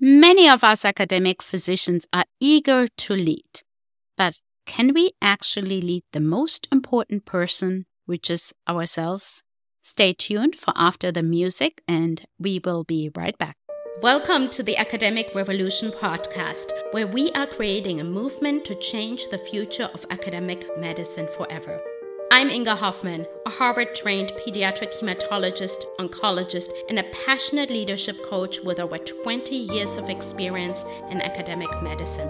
Many of us academic physicians are eager to lead, but can we actually lead the most important person, which is ourselves? Stay tuned for after the music, and we will be right back. Welcome to the Academic Revolution podcast, where we are creating a movement to change the future of academic medicine forever. I'm Inga Hofmann, a Harvard trained pediatric hematologist, oncologist, and a passionate leadership coach with over 20 years of experience in academic medicine.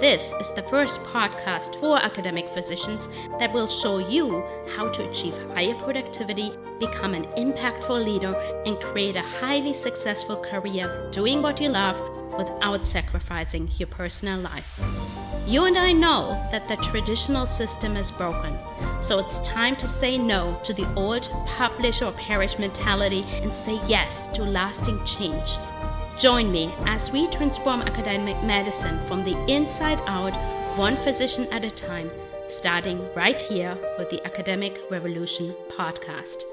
This is the first podcast for academic physicians that will show you how to achieve higher productivity, become an impactful leader, and create a highly successful career doing what you love without sacrificing your personal life. You and I know that the traditional system is broken, so it's time to say no to the old publish or perish mentality and say yes to lasting change. Join me as we transform academic medicine from the inside out, one physician at a time, starting right here with the Academic Revolution podcast.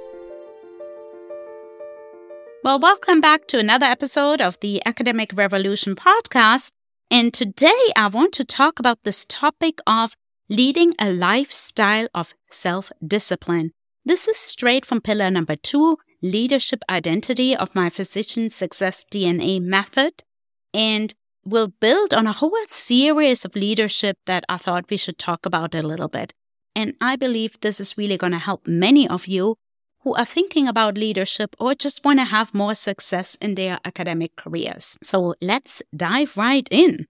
Well, welcome back to another episode of the Academic Revolution podcast. And today I want to talk about this topic of leading a lifestyle of self discipline. This is straight from pillar number two, leadership identity of my physician success DNA method, and will build on a whole series of leadership that I thought we should talk about a little bit. And I believe this is really going to help many of you who are thinking about leadership or just want to have more success in their academic careers. So let's dive right in.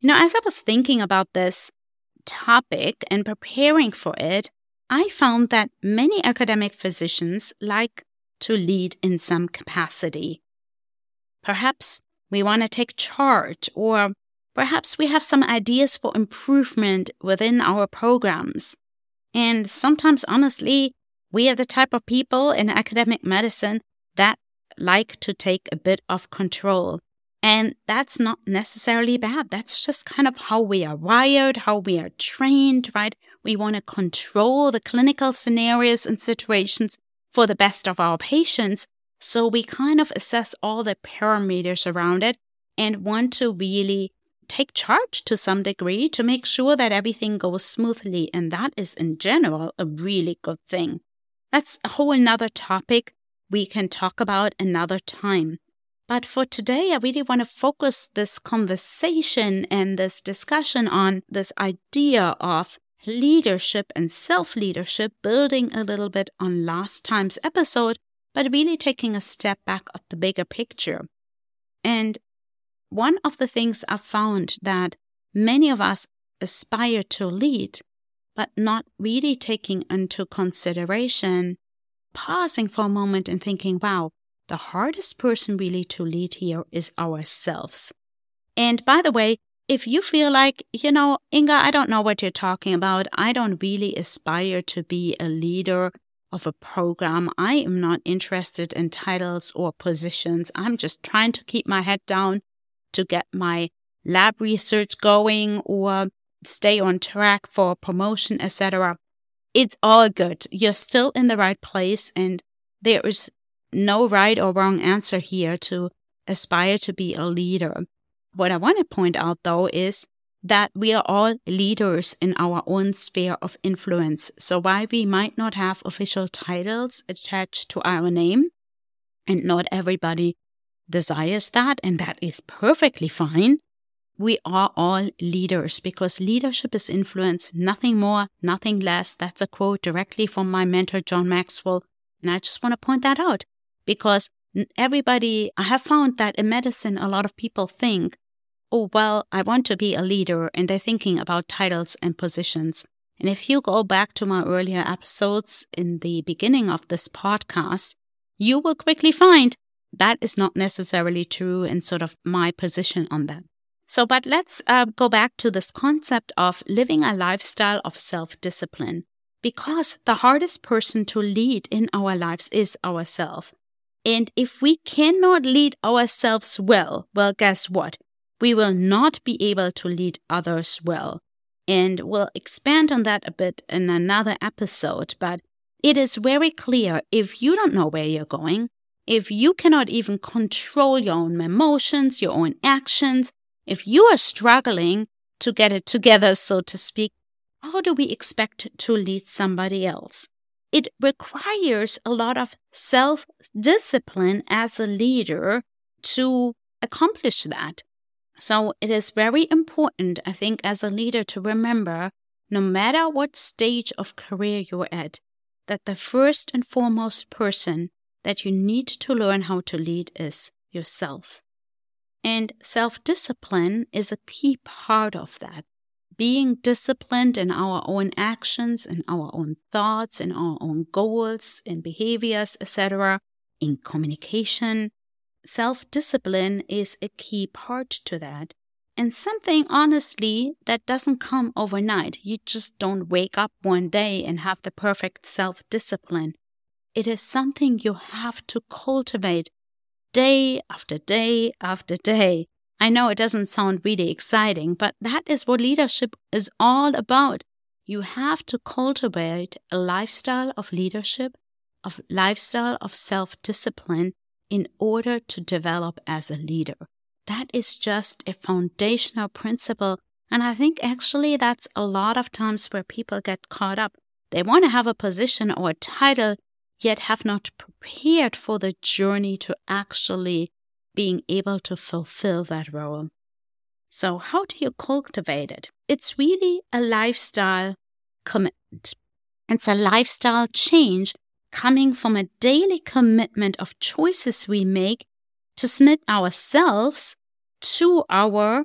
You know, as I was thinking about this topic and preparing for it, I found that many academic physicians like to lead in some capacity. Perhaps we want to take charge, or perhaps we have some ideas for improvement within our programs. And sometimes, honestly, we are the type of people in academic medicine that like to take a bit of control. And that's not necessarily bad. That's just kind of how we are wired, how we are trained, right? We want to control the clinical scenarios and situations for the best of our patients. So we kind of assess all the parameters around it and want to really take charge to some degree to make sure that everything goes smoothly. And that is in general a really good thing. That's a whole another topic we can talk about another time. But for today, I really want to focus this conversation and this discussion on this idea of leadership and self leadership, building a little bit on last time's episode, but really taking a step back at the bigger picture. And one of the things I found that many of us aspire to lead but not really taking into consideration, pausing for a moment and thinking, wow, the hardest person really to lead here is ourselves. And by the way, if you feel like, you know, Inga, I don't know what you're talking about. I don't really aspire to be a leader of a program. I am not interested in titles or positions. I'm just trying to keep my head down to get my lab research going or stay on track for promotion, etc. It's all good. You're still in the right place and there is no right or wrong answer here to aspire to be a leader. What I want to point out though is that we are all leaders in our own sphere of influence. So while we might not have official titles attached to our name, and not everybody desires that, and that is perfectly fine, we are all leaders because leadership is influence, nothing more, nothing less. That's a quote directly from my mentor, John Maxwell. And I just want to point that out because everybody, I have found that in medicine, a lot of people think, oh, well, I want to be a leader, and they're thinking about titles and positions. And if you go back to my earlier episodes in the beginning of this podcast, you will quickly find that is not necessarily true and sort of my position on that. So, but let's uh, go back to this concept of living a lifestyle of self discipline because the hardest person to lead in our lives is ourselves. And if we cannot lead ourselves well, well, guess what? We will not be able to lead others well. And we'll expand on that a bit in another episode. But it is very clear if you don't know where you're going, if you cannot even control your own emotions, your own actions, if you are struggling to get it together, so to speak, how do we expect to lead somebody else? It requires a lot of self discipline as a leader to accomplish that. So it is very important, I think, as a leader to remember no matter what stage of career you're at, that the first and foremost person that you need to learn how to lead is yourself. And self discipline is a key part of that. Being disciplined in our own actions, in our own thoughts, in our own goals, in behaviors, etc., in communication. Self discipline is a key part to that. And something, honestly, that doesn't come overnight. You just don't wake up one day and have the perfect self discipline. It is something you have to cultivate day after day after day. I know it doesn't sound really exciting, but that is what leadership is all about. You have to cultivate a lifestyle of leadership, of lifestyle of self-discipline in order to develop as a leader. That is just a foundational principle. And I think actually that's a lot of times where people get caught up. They want to have a position or a title yet have not prepared for the journey to actually being able to fulfill that role. So, how do you cultivate it? It's really a lifestyle commitment. It's a lifestyle change coming from a daily commitment of choices we make to submit ourselves to our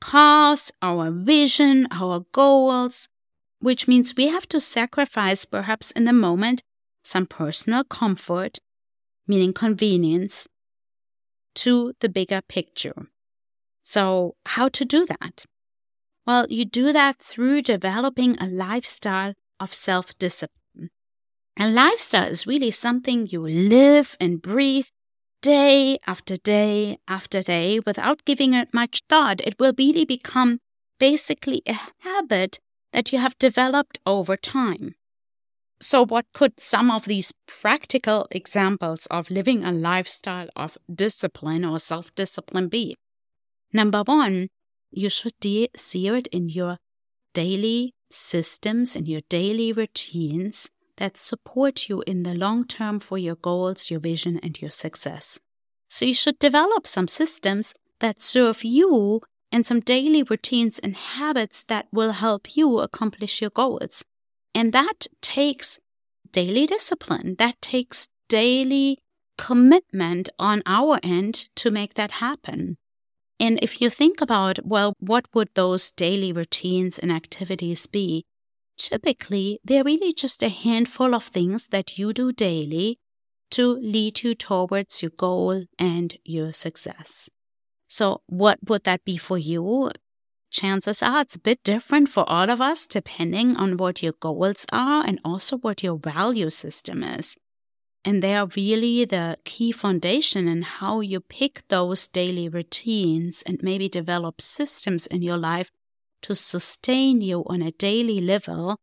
cause, our vision, our goals, which means we have to sacrifice, perhaps in the moment, some personal comfort, meaning convenience, to the bigger picture. So, how to do that? Well, you do that through developing a lifestyle of self discipline. A lifestyle is really something you live and breathe day after day after day without giving it much thought. It will really become basically a habit that you have developed over time. So, what could some of these practical examples of living a lifestyle of discipline or self discipline be? Number one, you should de- see it in your daily systems, in your daily routines that support you in the long term for your goals, your vision, and your success. So, you should develop some systems that serve you and some daily routines and habits that will help you accomplish your goals. And that takes daily discipline, that takes daily commitment on our end to make that happen. And if you think about, well, what would those daily routines and activities be? Typically, they're really just a handful of things that you do daily to lead you towards your goal and your success. So, what would that be for you? Chances are it's a bit different for all of us depending on what your goals are and also what your value system is. And they are really the key foundation in how you pick those daily routines and maybe develop systems in your life to sustain you on a daily level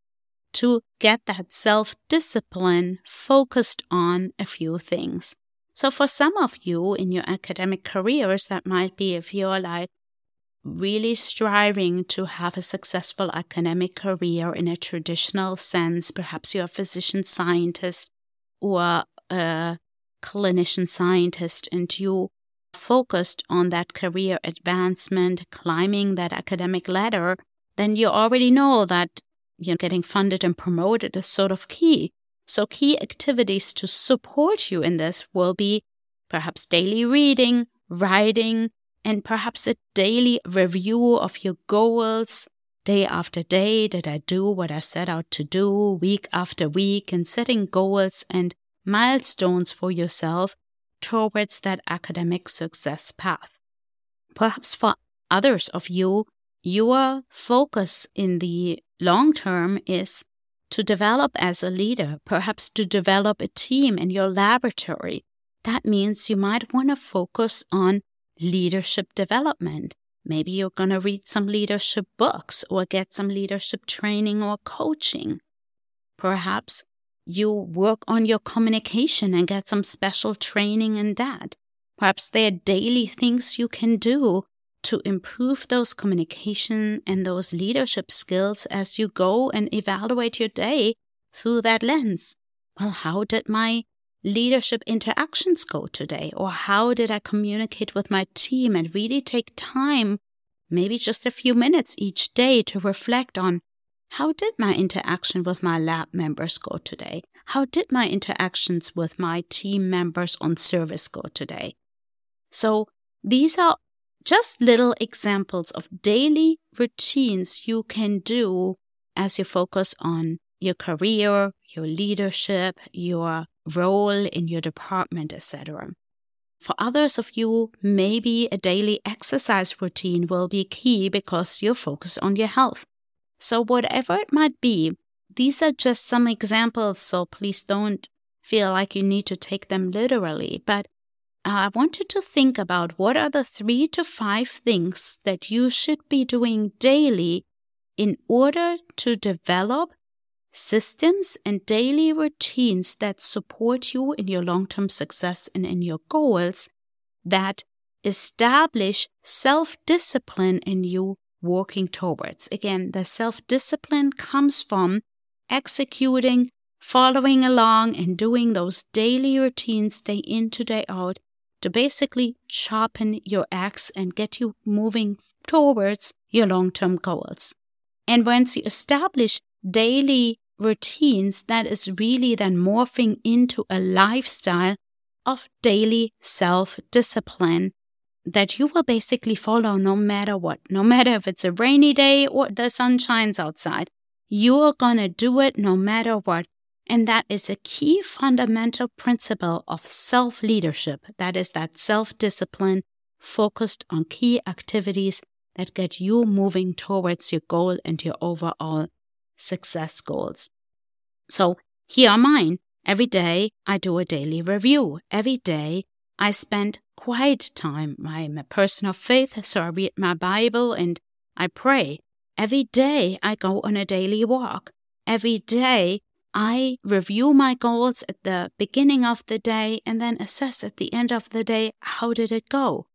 to get that self discipline focused on a few things. So, for some of you in your academic careers, that might be if you're like, really striving to have a successful academic career in a traditional sense. Perhaps you're a physician scientist or a clinician scientist, and you focused on that career advancement, climbing that academic ladder, then you already know that you know, getting funded and promoted is sort of key. So, key activities to support you in this will be perhaps daily reading, writing, and perhaps a daily review of your goals day after day. Did I do what I set out to do week after week and setting goals and milestones for yourself towards that academic success path? Perhaps for others of you, your focus in the long term is to develop as a leader, perhaps to develop a team in your laboratory. That means you might want to focus on leadership development. Maybe you're going to read some leadership books or get some leadership training or coaching. Perhaps you work on your communication and get some special training in that. Perhaps there are daily things you can do to improve those communication and those leadership skills as you go and evaluate your day through that lens. Well, how did my leadership interactions go today? Or how did I communicate with my team and really take time, maybe just a few minutes each day to reflect on how did my interaction with my lab members go today? How did my interactions with my team members on service go today? So these are just little examples of daily routines you can do as you focus on your career, your leadership, your role in your department, etc. For others of you, maybe a daily exercise routine will be key because you're focused on your health. So, whatever it might be, these are just some examples, so please don't feel like you need to take them literally. But I want you to think about what are the three to five things that you should be doing daily in order to develop systems and daily routines that support you in your long term success and in your goals that establish self discipline in you working towards. Again, the self discipline comes from executing, following along, and doing those daily routines day in to day out to basically sharpen your axe and get you moving towards your long term goals. And once you establish daily routines, that is really then morphing into a lifestyle of daily self discipline that you will basically follow no matter what, no matter if it's a rainy day or the sun shines outside. You are going to do it no matter what. And that is a key fundamental principle of self leadership. That is that self discipline focused on key activities that get you moving towards your goal and your overall success goals. So here are mine. Every day I do a daily review. Every day I spend quiet time. I'm a person of faith, so I read my Bible and I pray. Every day I go on a daily walk. Every day I review my goals at the beginning of the day and then assess at the end of the day how did it go.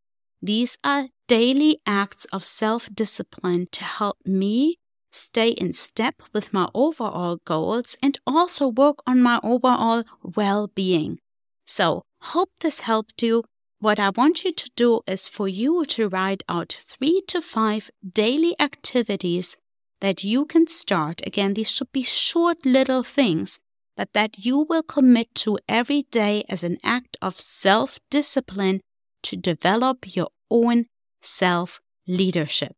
These are daily acts of self discipline to help me stay in step with my overall goals and also work on my overall well being. So, hope this helped you. What I want you to do is for you to write out three to five daily activities that you can start. Again, these should be short little things, but that you will commit to every day as an act of self discipline to develop your own self leadership.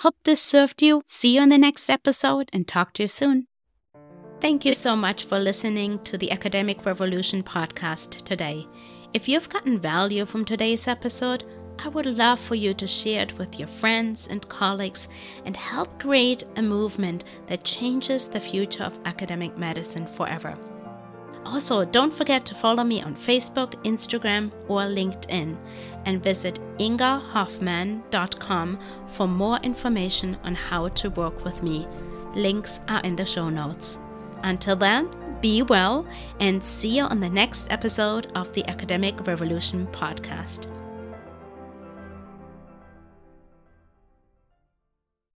Hope this served you. See you in the next episode and talk to you soon. Thank you so much for listening to the Academic Revolution podcast today. If you've gotten value from today's episode, I would love for you to share it with your friends and colleagues and help create a movement that changes the future of academic medicine forever. Also, don't forget to follow me on Facebook, Instagram, or LinkedIn and visit ingahofmann.com for more information on how to work with me. Links are in the show notes. Until then, be well and see you on the next episode of the Academic Revolution podcast.